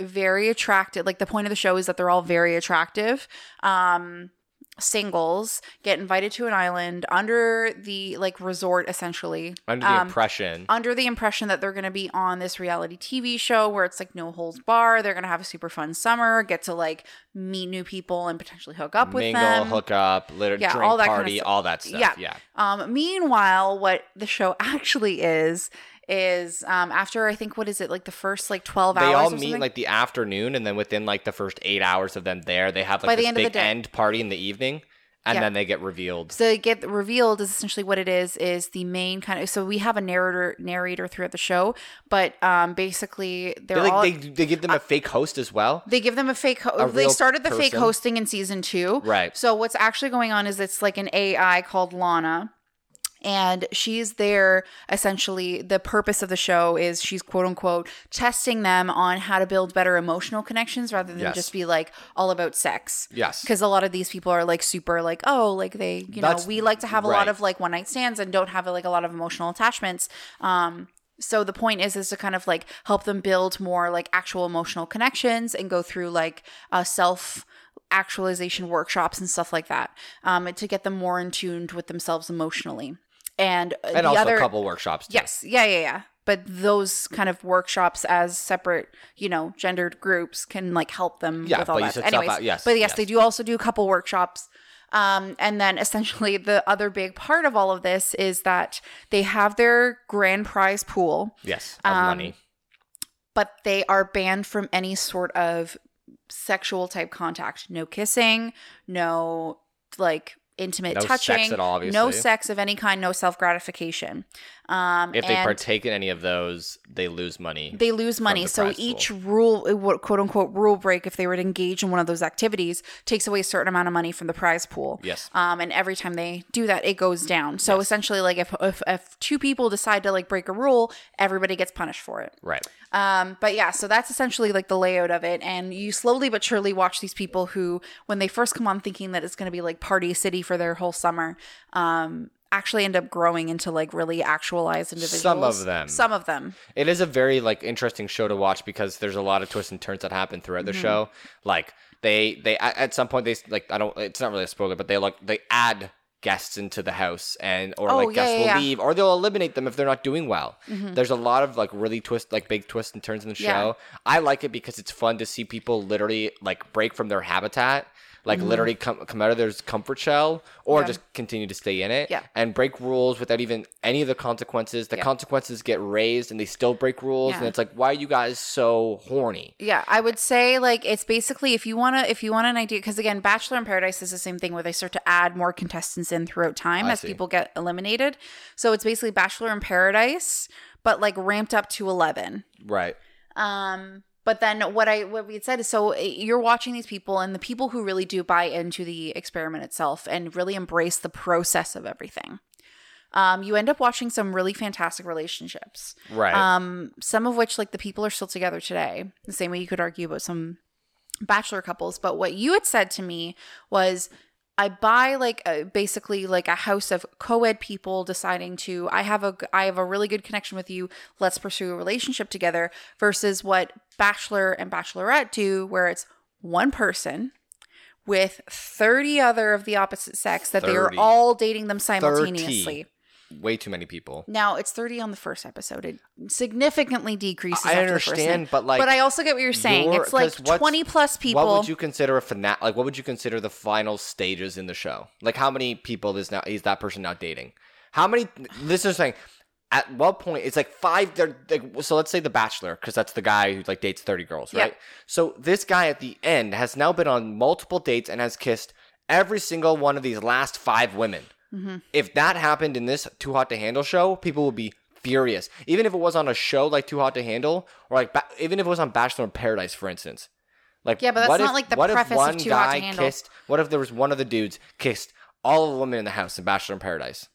very attractive, like the point of the show is that they're all very attractive. Um, singles get invited to an island under the like resort essentially Under the Um, impression. under the impression that they're going to be on this reality TV show where it's like no holds bar. They're going to have a super fun summer, get to like meet new people and potentially hook up with mingle, them. hook up, litter, Yeah, drink all that kinda stuff. all that stuff. Yeah. Yeah. Um, meanwhile, what the show actually is is um, after I think what is it like the first like twelve They hours? They all meet something? like the afternoon, and then within like the first eight hours of them there, they have like By the end of the big end party in the evening, and Yeah. then they get revealed. So they get revealed is essentially what it is is the main kind of so we have a narrator narrator throughout the show, but um basically they're They, like, all they, they give them a fake host as well. They give them a fake. Ho- A they started the fake hosting in season two. Right. So what's actually going on is it's like an AI called Lana. And she's there essentially. The purpose of the show is she's quote unquote testing them on how to build better emotional connections rather than Yes. just be like all about sex. Yes. Because a lot of these people are like super like, oh, like they, you That's- know, we like to have a lot of like one night stands and don't have like a lot of emotional attachments. Um, so the point is is to kind of like help them build more like actual emotional connections and go through like uh, self actualization workshops and stuff like that um, to get them more in tuned with themselves emotionally. And, uh, and the also other a couple workshops. Too. Yes. Yeah, yeah, yeah. But those kind of workshops as separate, you know, gendered groups can like help them Yeah, with all that. Anyways, out- yes, but yes, yes. they do also do a couple workshops. Um, and then essentially the other big part of all of this is that they have their grand prize pool, Yes. Of Um, money. but they are banned from any sort of sexual type contact. No kissing, no like intimate No sex touching, at all, no sex of any kind, no self gratification. Um, If they partake in any of those, they lose money. they lose money. the So each rule, quote unquote rule break, if they were to engage in one of those activities, takes away a certain amount of money from the prize pool. Yes. Um, and every time they do that, it goes down. So essentially, like if, if if two people decide to like break a rule, everybody gets punished for it. right. Um, but yeah, so that's essentially like the layout of it. And you slowly but surely watch these people who, when they first come on thinking that it's going to be like party city for their whole summer, um, actually end up growing into like really actualized individuals. Some of them. Some of them. It is a very like interesting show to watch because there's a lot of twists and turns that happen throughout Mm-hmm. the show. Like they they at, some point they like I don't it's not really a spoiler, but they like they add guests into the house and or Oh, like yeah, guests yeah, will yeah. leave or they'll eliminate them if they're not doing well. Mhm. There's a lot of like really twist like big twists and turns in the show. I like it because it's fun to see people literally like break from their habitat. Like literally come come out of their comfort shell, or Mm-hmm. Yeah. just continue to stay in it, Yeah. and break rules without even any of the consequences. The Yeah. consequences get raised, and they still break rules, and it's like, why are you guys so horny? Yeah, I would say like it's basically if you want to if you want an idea because again Bachelor in Paradise is the same thing where they start to add more contestants in throughout time I as see. people get eliminated. So it's basically Bachelor in Paradise but like ramped up to 11. Right. Um but then what I what we had said is so eh, you're watching these people and the people who really do buy into the experiment itself and really embrace the process of everything. Um, you end up watching some really fantastic relationships. Right. Um, some of which like the people are still together today. The same way you could argue about some bachelor couples. But what you had said to me was I buy like a, basically like a house of co-ed people deciding to I have a I have a really good connection with you. Let's pursue a relationship together versus what bachelor and bachelorette do where it's one person with 30 other of the opposite sex that they are all dating them simultaneously. Way too many people. Now it's 30 on the first episode. It significantly decreases. I after the first understand, but like, but I also get what you're saying. It's like 20 plus people. What would you consider a fina- Like, what would you consider the final stages in the show? Like, how many people is now is that person now dating? How many? This is saying, at what point it's like five they're like, so let's say the bachelor because that's the guy who like dates 30 girls right so this guy at the end has now been on multiple dates and has kissed every single one of these last five women Mm-hmm. if that happened in this too hot to handle show people would be furious even if it was on a show like too hot to handle or like ba- even if it was on bachelor in paradise for instance like Yeah, but that's what not if- like the what if preface of one Too Hot to Handle. kissed what if there was one of the dudes kissed all of the women in the house in bachelor in paradise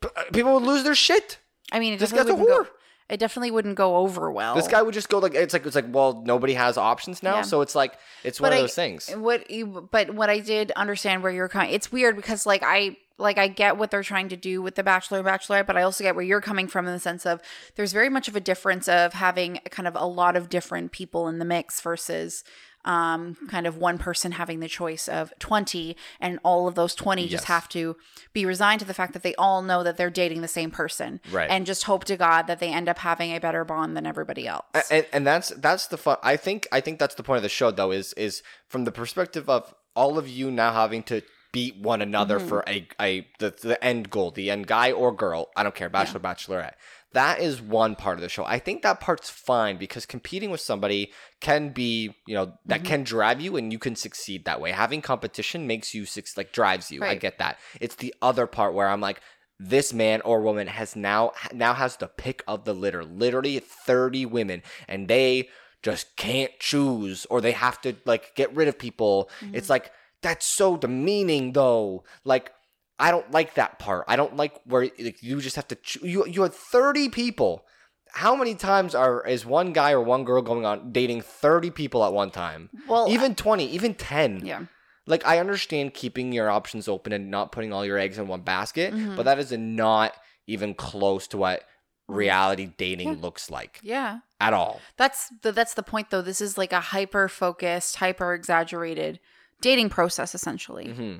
P- uh, people would lose their shit I mean, it This guy's a wouldn't go- whore. It definitely wouldn't go over well. This guy would just go like it's like it's like well nobody has options now, Yeah. so it's like it's one But of those things. What you, but what I did understand where you're coming. It's weird because like I like I get what they're trying to do with the Bachelor and Bachelorette, but I also get where you're coming from in the sense of there's very much of a difference of having kind of a lot of different people in the mix versus um kind of one person having the choice of 20 and all of those 20 Yes. just have to be resigned to the fact that they all know that they're dating the same person Right. and just hope to god that they end up having a better bond than everybody else and, and that's that's the fun. I think I think that's the point of the show though is is from the perspective of all of you now having to beat one another Mm-hmm. for a a the, the end goal, the end guy or girl. I don't care, bachelor bachelorette. That is one part of the show. I think that part's fine because competing with somebody can be, you know, that Mm-hmm. can drive you and you can succeed that way. Having competition makes you like drives you. I get that. It's the other part where I'm like this man or woman has now now has the pick of the litter literally 30 women and they just can't choose or they have to like get rid of people it's like that's so demeaning though. Like i don't like that part. I don't like where like, you just have to you you had 30 people. How many times are is one guy or one girl going on dating 30 people at one time? Well, even 20 even 10 yeah. Like I understand keeping your options open and not putting all your eggs in one basket, Mhm. but that is not even close to what reality dating looks like yeah. at all. That's the that's the point though. This is like a hyper focused, hyper exaggerated dating process essentially. hmm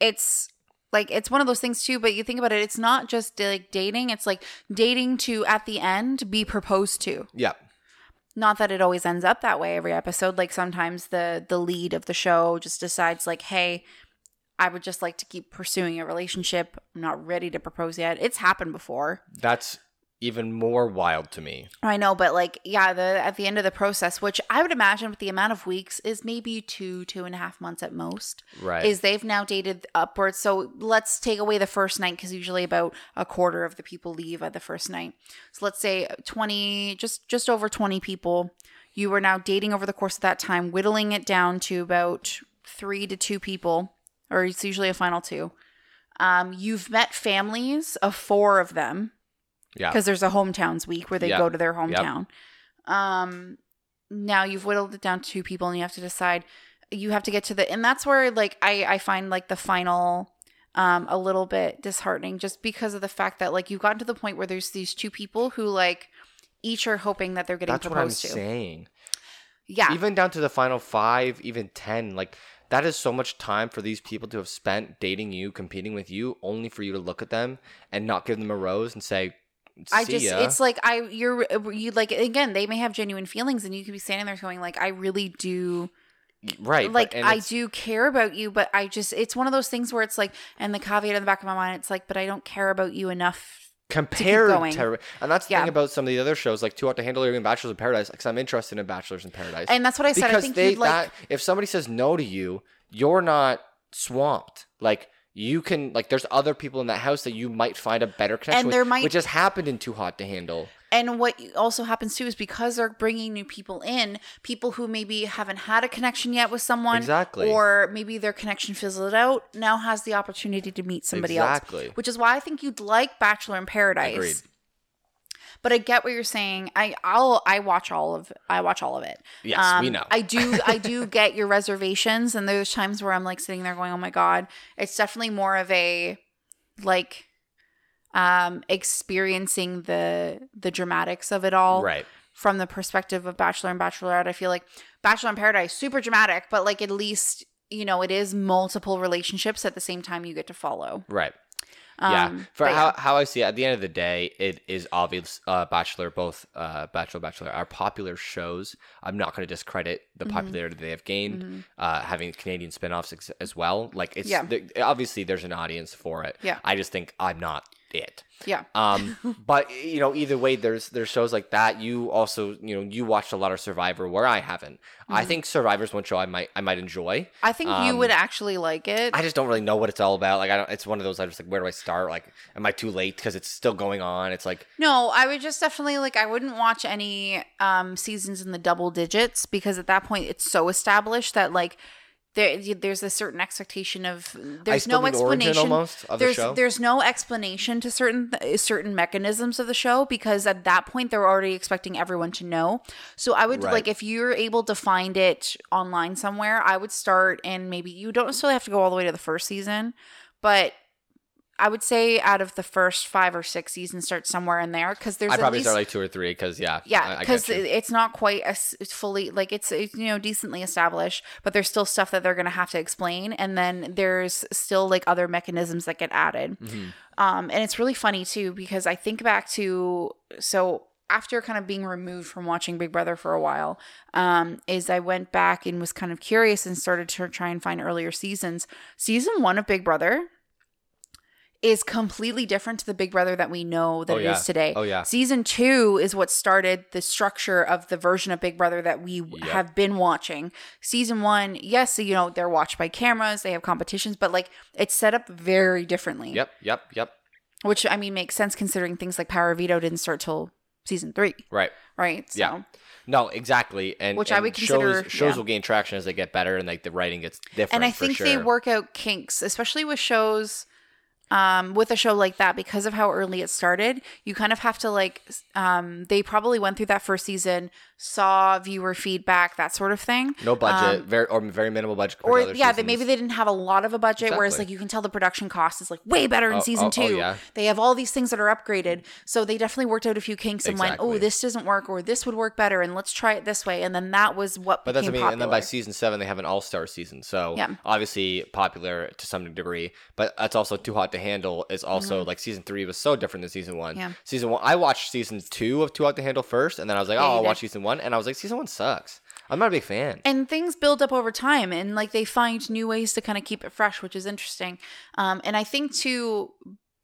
It's like it's one of those things too, but you think about it, it's not just like dating, it's like dating to at the end be proposed to. Yeah. Not that it always ends up that way every episode. Like sometimes the the lead of the show just decides like, "Hey, I would just like to keep pursuing a relationship. I'm not ready to propose yet." It's happened before. That's even more wild to me. I know, but like, yeah, the at the end of the process, which I would imagine with the amount of weeks is maybe two, two and a half months at most, Right. is they've now dated upwards. So let's take away the first night because usually about a quarter of the people leave at the first night. So let's say twenty, just just over twenty people. You were now dating over the course of that time, whittling it down to about three to two people, or it's usually a final two. Um, you've met families of four of them yeah. because there's a hometowns week where they Yeah. go to their Yep. hometown. Um, now you've whittled it down to two people, and you have to decide. You have to get to the, and that's where like I I find like the final um a little bit disheartening, just because of the fact that like you've gotten to the point where there's these two people who like each are hoping that they're getting That's what I'm proposed to. saying. Yeah, Even down to the final five, even 10, like that is so much time for these people to have spent dating you, competing with you, only for you to look at them and not give them a rose and say, I just ya. it's like I you're uh, you like again they may have genuine feelings and you could be standing there going like I really do right. like and I do care about you, but I just it's one of those things where it's like, and the caveat in the back of my mind, it's like, but I don't care about you enough. compared going. to, and that's the Yeah. thing about some of the other shows like Too Hot to Handle or even Bachelors in Paradise because I'm interested in Bachelors in Paradise And that's what I said. I because think they like. that if somebody says no to you you're not swamped like you can like there's other people in that house that you might find a better connection with, there might- which has happened in Too Hot to Handle and what also happens too is because they're bringing new people in, people who maybe haven't had a connection yet with someone, Exactly. or maybe their connection fizzled out, now has the opportunity to meet somebody Exactly. else. Which is why I think you'd like Bachelor in Paradise. Agreed. But I get what you're saying. I I'll I watch all of I watch all of it. Yes, we know. I do I do get your reservations and there's times where I'm like sitting there going, "Oh my god." It's definitely more of a like um experiencing the the dramatics of it all right from the perspective of Bachelor and Bachelorette. I feel like Bachelor in Paradise super dramatic, but like at least you know it is multiple relationships at the same time you get to follow. right yeah Um, for but how, how i see it at the end of the day it is obvious uh bachelor both uh bachelor bachelor are popular shows i'm not going to discredit the Mm-hmm. popularity they have gained uh having canadian spin-offs ex- as well like it's Yeah. th- obviously there's an audience for it Yeah. i just think i'm not it. Yeah. Um, but you know, either way, there's there's shows like that. You also, you know, you watched a lot of Survivor where I haven't. Mm-hmm. I think Survivor's one show I might I might enjoy. I think you Um, would actually like it. I just don't really know what it's all about. Like I don't. It's one of those. I just like, where do I start? Like, am I too late because it's still going on? It's like, No, I would just definitely like I wouldn't watch any um seasons in the double digits because at that point it's so established that like there there's a certain expectation of there's no explanation almost of the show. there's no explanation to certain uh, certain mechanisms of the show because at that point they're already expecting everyone to know. So I would Right. like if you're able to find it online somewhere, I would start and maybe you don't necessarily have to go all the way to the first season, but I would say out of the first five or six seasons, start somewhere in there because there's I probably least start like two or three because yeah, yeah because it's not quite as fully like it's, it's you know decently established, but there's still stuff that they're gonna have to explain, and then there's still like other mechanisms that get added. Mhm. Um, and it's really funny too because I think back to so after kind of being removed from watching Big Brother for a while, um, is I went back and was kind of curious and started to try and find earlier seasons. Season one of Big Brother is completely different to the Big Brother that we know that Oh, it is yeah. today. Oh, yeah. Season two is what started the structure of the version of Big Brother that we Yep. have been watching. Season one, yes, you know, they're watched by cameras, they have competitions, but like it's set up very differently Yep, yep, yep. which I mean makes sense considering things like Power Veto didn't start till season three, Right. right? So, Yeah. No, exactly. And Which I would consider- shows shows yeah. will gain traction as they get better and like the writing gets different. and I think sure. they work out kinks, especially with shows. Um, with a show like that, because of how early it started, you kind of have to like. Um, they probably went through that first season, saw viewer feedback, that sort of thing. no budget, um, very or very minimal budget. Or yeah, they, maybe they didn't have a lot of a budget, whereas like you can tell the production cost is like way better in Oh, season oh, oh, two. yeah. They have all these things that are upgraded, so they definitely worked out a few kinks and went, "Oh, this doesn't work, or this would work better, and let's try it this way." And then that was what But that's what I mean. And then by season seven, they have an all star season. So Yeah. obviously popular to some degree. But that's also too hot to handle. Is also like season three was so different than season one. Mm-hmm. Yeah. Season one, I watched season two of Too Hot to Handle first, and then I was like, Yeah, oh, I'll did. watch season one, and I was like, season one sucks. I'm not a big fan. and things build up over time and like they find new ways to kind of keep it fresh which is interesting um and i think too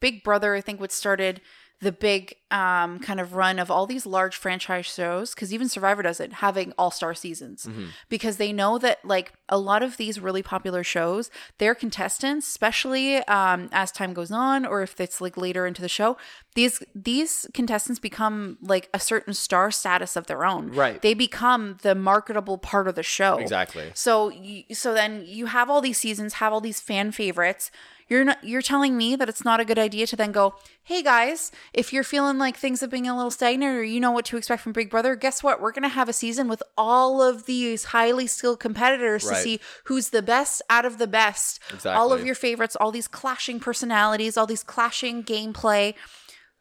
big brother i think what started the big um kind of run of all these large franchise shows because even survivor does it having all-star seasons Mm-hmm. because they know that like a lot of these really popular shows their contestants especially um as time goes on or if it's like later into the show these these contestants become like a certain star status of their own Right. they become the marketable part of the show Exactly. so you, so then you have all these seasons, have all these fan favorites. You're not you're telling me that it's not a good idea to then go, "Hey guys, if you're feeling like things have been a little stagnant or you know what to expect from Big Brother, guess what? We're going to have a season with all of these highly skilled competitors to see who's the best out of the best. Exactly. All of your favorites, all these clashing personalities, all these clashing gameplay.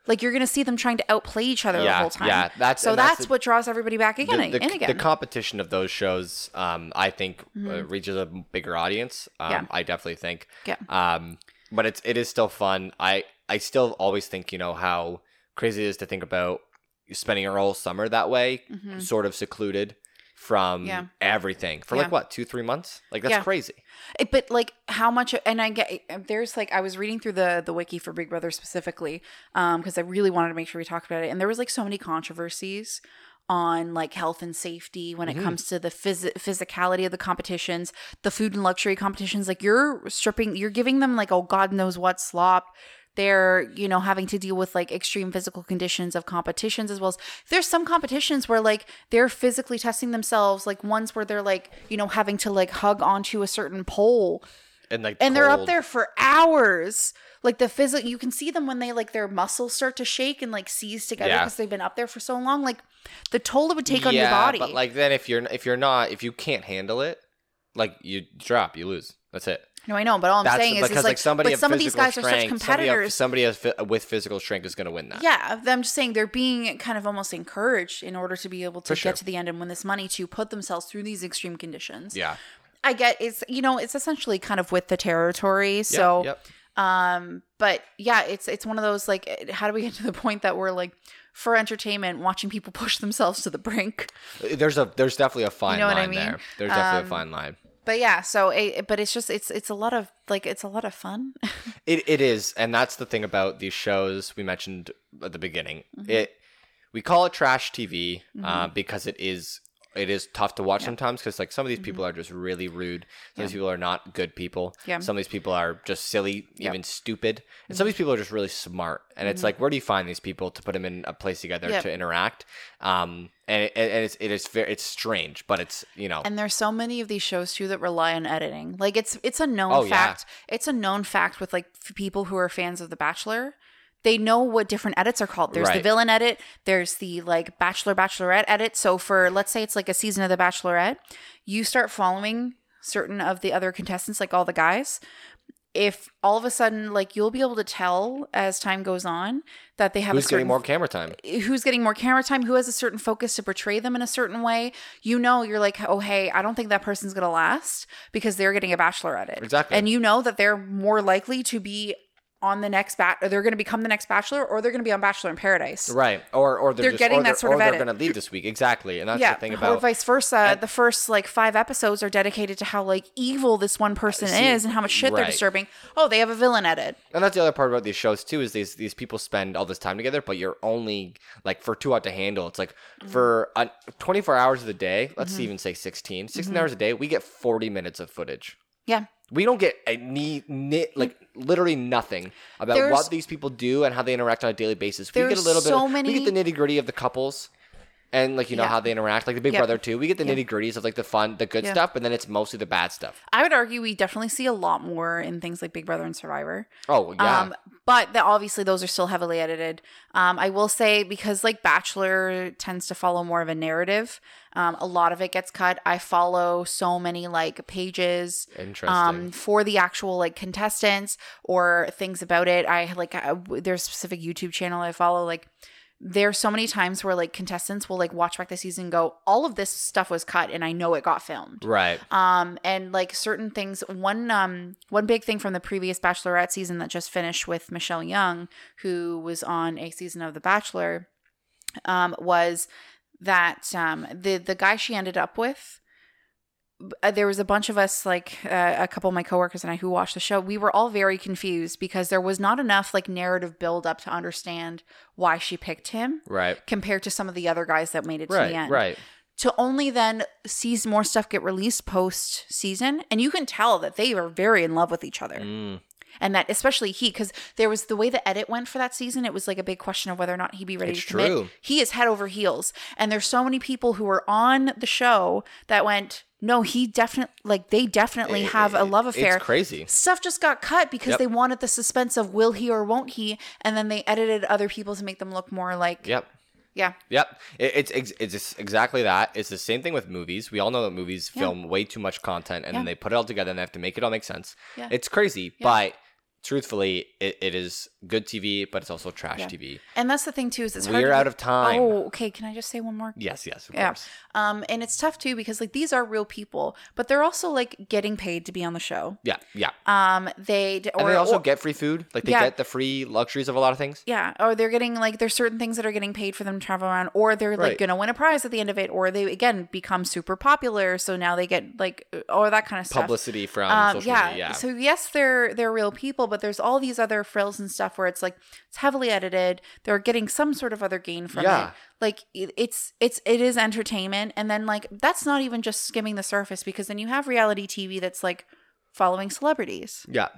Like you're going to see them trying to outplay each other the whole time. yeah, that's- so that's that's, the- what draws everybody back again the, and again. the competition of those shows, um, I think, uh, reaches a bigger audience. Um, Mm-hmm. Yeah. I definitely think. Yeah. Um, but it's it is still fun. I I still always think you know how crazy it is to think about spending your whole summer that way, sort of secluded from Mm-hmm. Yeah. everything for Yeah. like what two three months. Like that's Yeah. crazy. It, but like how much and i get there's like i was reading through the the wiki for big brother specifically um because i really wanted to make sure we talked about it and there was like so many controversies on like health and safety when it comes to the phys- physicality of the competitions the food and luxury competitions like you're stripping you're giving them like oh god knows what slop they're you know having to deal with like extreme physical conditions of competitions as well as there's some competitions where like they're physically testing themselves like ones where they're like you know having to like hug onto a certain pole And like and they're up there for hours like the physical you can see them when they like their muscles start to shake and like seize together Yeah. because they've been up there for so long like the toll it would take on your body But like then if you're if you're not if you can't handle it, like you drop, you lose. That's it. No i know but all i'm That's saying is, because is like, somebody but some of these guys are such competitors Somebody, of, somebody with physical strength is going to win that. Yeah, I'm just saying they're being kind of almost encouraged in order to be able to For get sure. to the end and win this money to put themselves through these extreme conditions. Yeah. I get it's you know it's essentially kind of with the territory. So yep. um, but yeah, it's it's one of those like eh, how do we get to the point that we're like for entertainment watching people push themselves to the brink? there's a there's definitely a fine know what I line mean? there. There's definitely Um, a fine line. But yeah, so it, but it's just it's it's a lot of like it's a lot of fun. It it is, and that's the thing about these shows we mentioned at the beginning. Mm-hmm. It we call it trash TV uh, because it is it is tough to watch sometimes because like some of these people are just really rude. Some of these people are not good people. Mm-hmm. Yeah. Some of these people are just silly, Yep. Mm-hmm. even stupid, and some of these people are just really smart. And it's like, where do you find these people to put them in a place together Yep. to interact? Um, and it, and it's it is very it's strange, but it's you know And there's so many of these shows too that rely on editing. Like it's it's a known Oh, yeah. fact. It's a known fact with like f- people who are fans of The Bachelor. They know what different edits are called. There's the villain edit. There's the like Bachelor Bachelorette edit. So for let's say it's like a season of The Bachelorette, you start following certain of the other contestants, like all the guys. If all of a sudden, like you'll be able to tell as time goes on that they have who's a certain getting more camera time? Eh, who's getting more camera time, who has a certain focus to portray them in a certain way, you know, you're like, oh, hey, I don't think that person's going to last because they're getting a bachelor edit." Exactly. And you know that they're more likely to be on the next bat, or they're going to become the next bachelor, or they're going to be on Bachelor in Paradise. Right, or or they're, They're just, getting or that they're, sort or of they're going to leave this week. Exactly, and that's yeah, the thing about. Yeah. Or vice versa. the first like five episodes are dedicated to how like evil this one person See, is and how much shit they're disturbing. Oh, they have a villain edit. And that's the other part about these shows too is these these people spend all this time together, but you're only like for Too Hot to Handle. It's like Mm-hmm. for uh, 24 hours of the day. Let's even say 16, 16 Mm-hmm. hours a day. We get 40 minutes of footage. Yeah. We don't get a ni- ni- like literally nothing about There's- what these people do and how they interact on a daily basis. We get a little bit. so of- many- We get the nitty gritty of the couples. And like you know Yeah. how they interact, like the Big Yep. Brother too. We get the Yep. nitty gritties of like the fun, the good Yeah. stuff, but then it's mostly the bad stuff. I would argue we definitely see a lot more in things like Big Brother and Survivor. Oh yeah, Um, but the, obviously those are still heavily edited. Um, I will say because like Bachelor tends to follow more of a narrative, um, a lot of it gets cut. I follow so many like pages interesting. um, for the actual like contestants or things about it. I like I, there's a specific YouTube channel I follow. Like there's so many times where like contestants will like watch back the season and go, all of this stuff was cut and I know it got filmed right. um and like certain things one um one big thing from the previous bachelorette season that just finished with michelle young who was on a season of the bachelor um was that um the the guy she ended up with there was a bunch of us like uh, a couple of my coworkers and I who watched the show we were all very confused because there was not enough like narrative build up to understand why she picked him Right. compared to some of the other guys that made it to the end Right. to only then see more stuff get released post season and you can tell that they are very in love with each other Mm. and that especially he because there was the way the edit went for that season it was like a big question of whether or not he'd be ready It's to commit true. he is head over heels and there's so many people who were on the show that went no he definitely like they definitely have a love affair It's crazy. stuff just got cut because Yep. they wanted the suspense of will he or won't he and then they edited other people to make them look more like Yep. yeah Yep. It, it's it's just exactly that. It's the same thing with movies. We all know that movies Yeah. film way too much content and then they put it all together and they have to make it all make sense. Yeah. It's crazy, but truthfully, it, it is good TV, but it's also trash Yeah. TV. and that's the thing too is it's We're out of time. oh okay can i just say one more Yes, yes, of Yeah. course. Um, and it's tough too because like these are real people, but they're also like getting paid to be on the show. Yeah, yeah. Um, they d- And they also or- get free food. Like they Yeah. get the free luxuries of a lot of things. yeah, or they're getting like there's certain things that are getting paid for them to travel around, or they're like Right. gonna win a prize at the end of it, or they again become super popular, so now they get like or that kind of stuff. Publicity from Um, social yeah. media. Yeah. So yes, they're they're real people, but there's all these other frills and stuff where it's like it's heavily edited. They're getting some sort of other gain from Yeah. it. Like it's it's it is entertainment, and then like that's not even just skimming the surface because then you have reality TV that's like following celebrities yeah.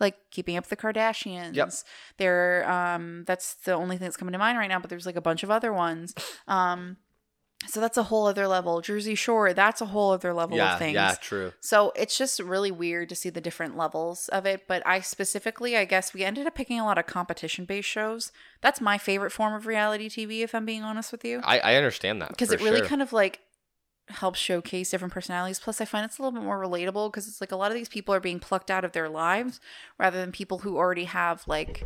like keeping up with the Kardashians. Yep. They're um that's the only thing that's coming to mind right now, but there's like a bunch of other ones. Um so that's a whole other level. Jersey Shore, that's a whole other level Yeah, of things. yeah, true. So it's just really weird to see the different levels of it. But I specifically, I guess we ended up picking a lot of competition based shows. That's my favorite form of reality TV, if I'm being honest with you. I, I understand that. Because it really sure. kind of like helps showcase different personalities. Plus, I find it's a little bit more relatable because it's like a lot of these people are being plucked out of their lives rather than people who already have like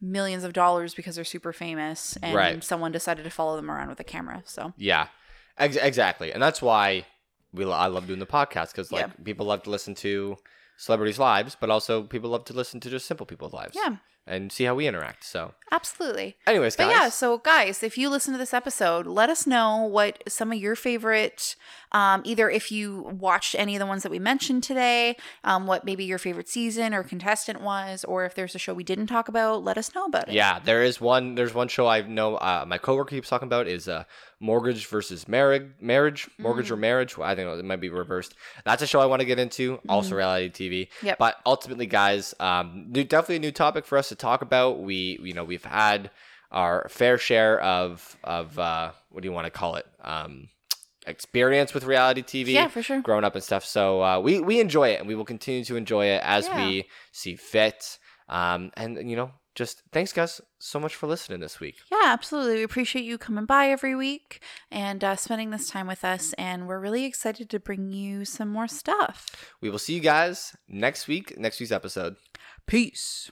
millions of dollars because they're super famous and Right. someone decided to follow them around with a camera. So Yeah, Ex- exactly, and that's why we lo- I love doing the podcast because like Yeah. people love to listen to celebrities' lives, but also people love to listen to just simple people's lives. yeah, and see how we interact. So, Absolutely. anyways, But guys, yeah, so guys, if you listen to this episode, let us know what some of your favorite, um, either if you watched any of the ones that we mentioned today, um, what maybe your favorite season or contestant was, or if there's a show we didn't talk about, let us know about it. Yeah, there is one. There's one show I know. Uh, my coworker keeps talking about is uh, mortgage versus marriage. Marriage, mortgage or Mm. marriage. Well, I think it might be reversed. That's a show I want to get into. Also, reality TV. Mm. Yep. But ultimately, guys, um, new, definitely a new topic for us to talk about. We, you know, we've had our fair share of of uh, what do you want to call it? Um, experience with reality TV. Yeah, for sure. Growing up and stuff. So uh, we we enjoy it, and we will continue to enjoy it as Yeah. we see fit. Um, and you know, just thanks, guys, so much for listening this week. Yeah, absolutely. We appreciate you coming by every week and uh, spending this time with us. And we're really excited to bring you some more stuff. We will see you guys next week, next week's episode. Peace.